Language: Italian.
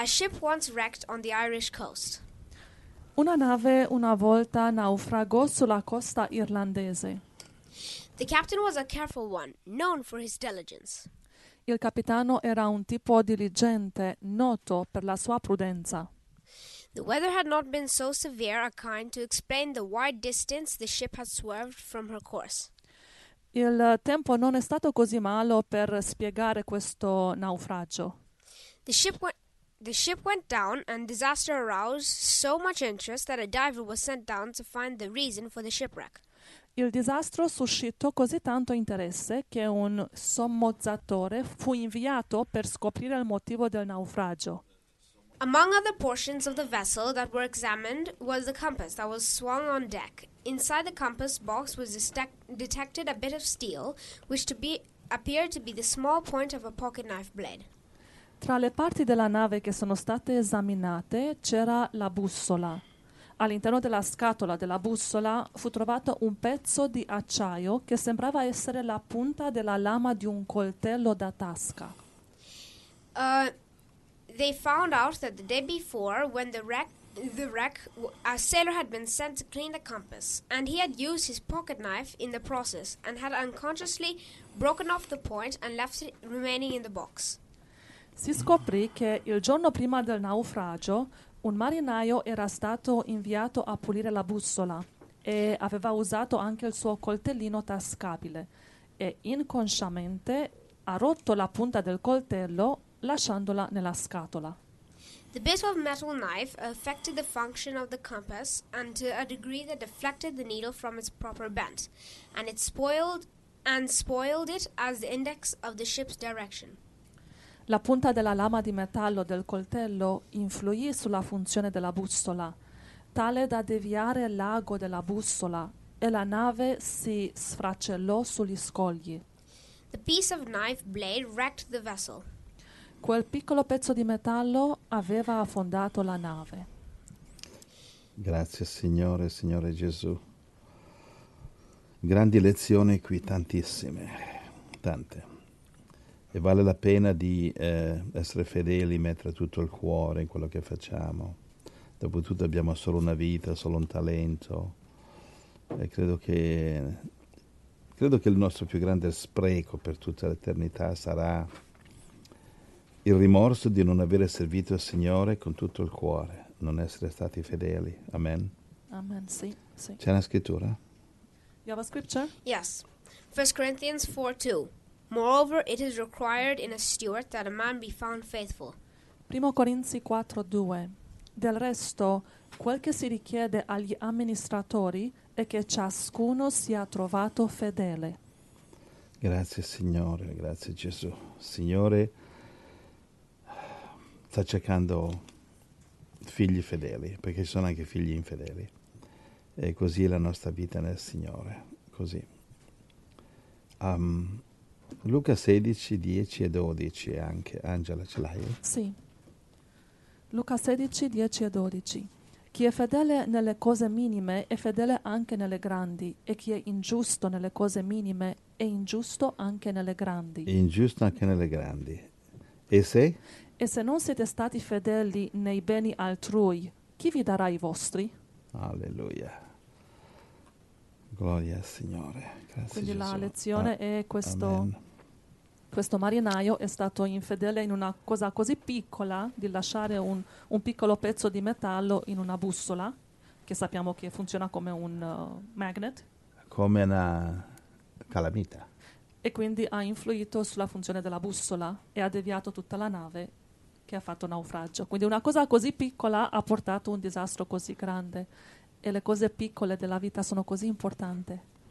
A ship once wrecked on the Irish coast. Una nave una volta naufragò sulla costa irlandese. The captain was a careful one, known for his diligence. Il capitano era un tipo diligente, noto per la sua prudenza. The weather had not been so severe a kind to explain the wide distance the ship had swerved from her course. Il tempo non è stato così malo per spiegare questo naufragio. The ship went the ship went down and disaster aroused so much interest that a diver was sent down to find the reason for the shipwreck. Il disastro suscitò così tanto interesse che un sommozzatore fu inviato per scoprire il motivo del naufragio. Among other portions of the vessel that were examined was the compass that was swung on deck. Inside the compass box was destec- detected a bit of steel, which to be appeared to be the small point of a pocket knife blade. Tra le parti della nave che sono state esaminate c'era la bussola. All'interno della scatola della bussola fu trovato un pezzo di acciaio che sembrava essere la punta della lama di un coltello da tasca. Uh, they found out that the day before, when the wreck, the wreck, a sailor had been sent to clean the compass, and he had used his pocket knife in the process, and had unconsciously broken off the point and left it remaining in the box. Si scoprì che il giorno prima del naufragio un marinaio era stato inviato a pulire la bussola e aveva usato anche il suo coltellino tascabile e inconsciamente ha rotto la punta del coltello lasciandola nella scatola. The bit of metal knife affected the function of the compass and to a degree that deflected the needle from its proper bent, and it spoiled and spoiled it as the index of the ship's direction. La punta della lama di metallo del coltello influì sulla funzione della bussola, tale da deviare l'ago della bussola e la nave si sfracellò sugli scogli. The piece of knife blade wrecked the vessel. Quel piccolo pezzo di metallo aveva affondato la nave. Grazie Signore, Signore Gesù. Grandi lezioni qui, tantissime, tante. E vale la pena di eh, essere fedeli, mettere tutto il cuore in quello che facciamo. Dopotutto abbiamo solo una vita, solo un talento. E credo che, credo che il nostro più grande spreco per tutta l'eternità sarà il rimorso di non avere servito il Signore con tutto il cuore, non essere stati fedeli. Amen. Amen. Sì, sì. C'è una scrittura? You have a scripture? Yes. 1 Corinthians 4 2. Moreover, it is required in a steward that a man be found faithful. 1 Corinzi 4:2 Del resto, quel che si richiede agli amministratori è che ciascuno sia trovato fedele. Grazie Signore, grazie Gesù. Signore sta cercando figli fedeli, perché ci sono anche figli infedeli. E così è la nostra vita nel Signore, così. Um, Luca 16, 10 e 12 anche. Angela, ce l'hai? Sì. Luca 16, 10 e 12. Chi è fedele nelle cose minime è fedele anche nelle grandi, e chi è ingiusto nelle cose minime è ingiusto anche nelle grandi. Ingiusto anche nelle grandi. E se? E se non siete stati fedeli nei beni altrui, chi vi darà i vostri? Alleluia. Gloria al Signore. Grazie Quindi la Gesù. lezione Ah, è questo, Amen. Questo marinaio è stato infedele in una cosa così piccola di lasciare un, un piccolo pezzo di metallo in una bussola, che sappiamo che funziona come un uh, magnet, Come una calamita. e quindi ha influito sulla funzione della bussola e ha deviato tutta la nave che ha fatto naufragio. Quindi una cosa così piccola ha portato un disastro così grande e le cose piccole della vita sono così importanti.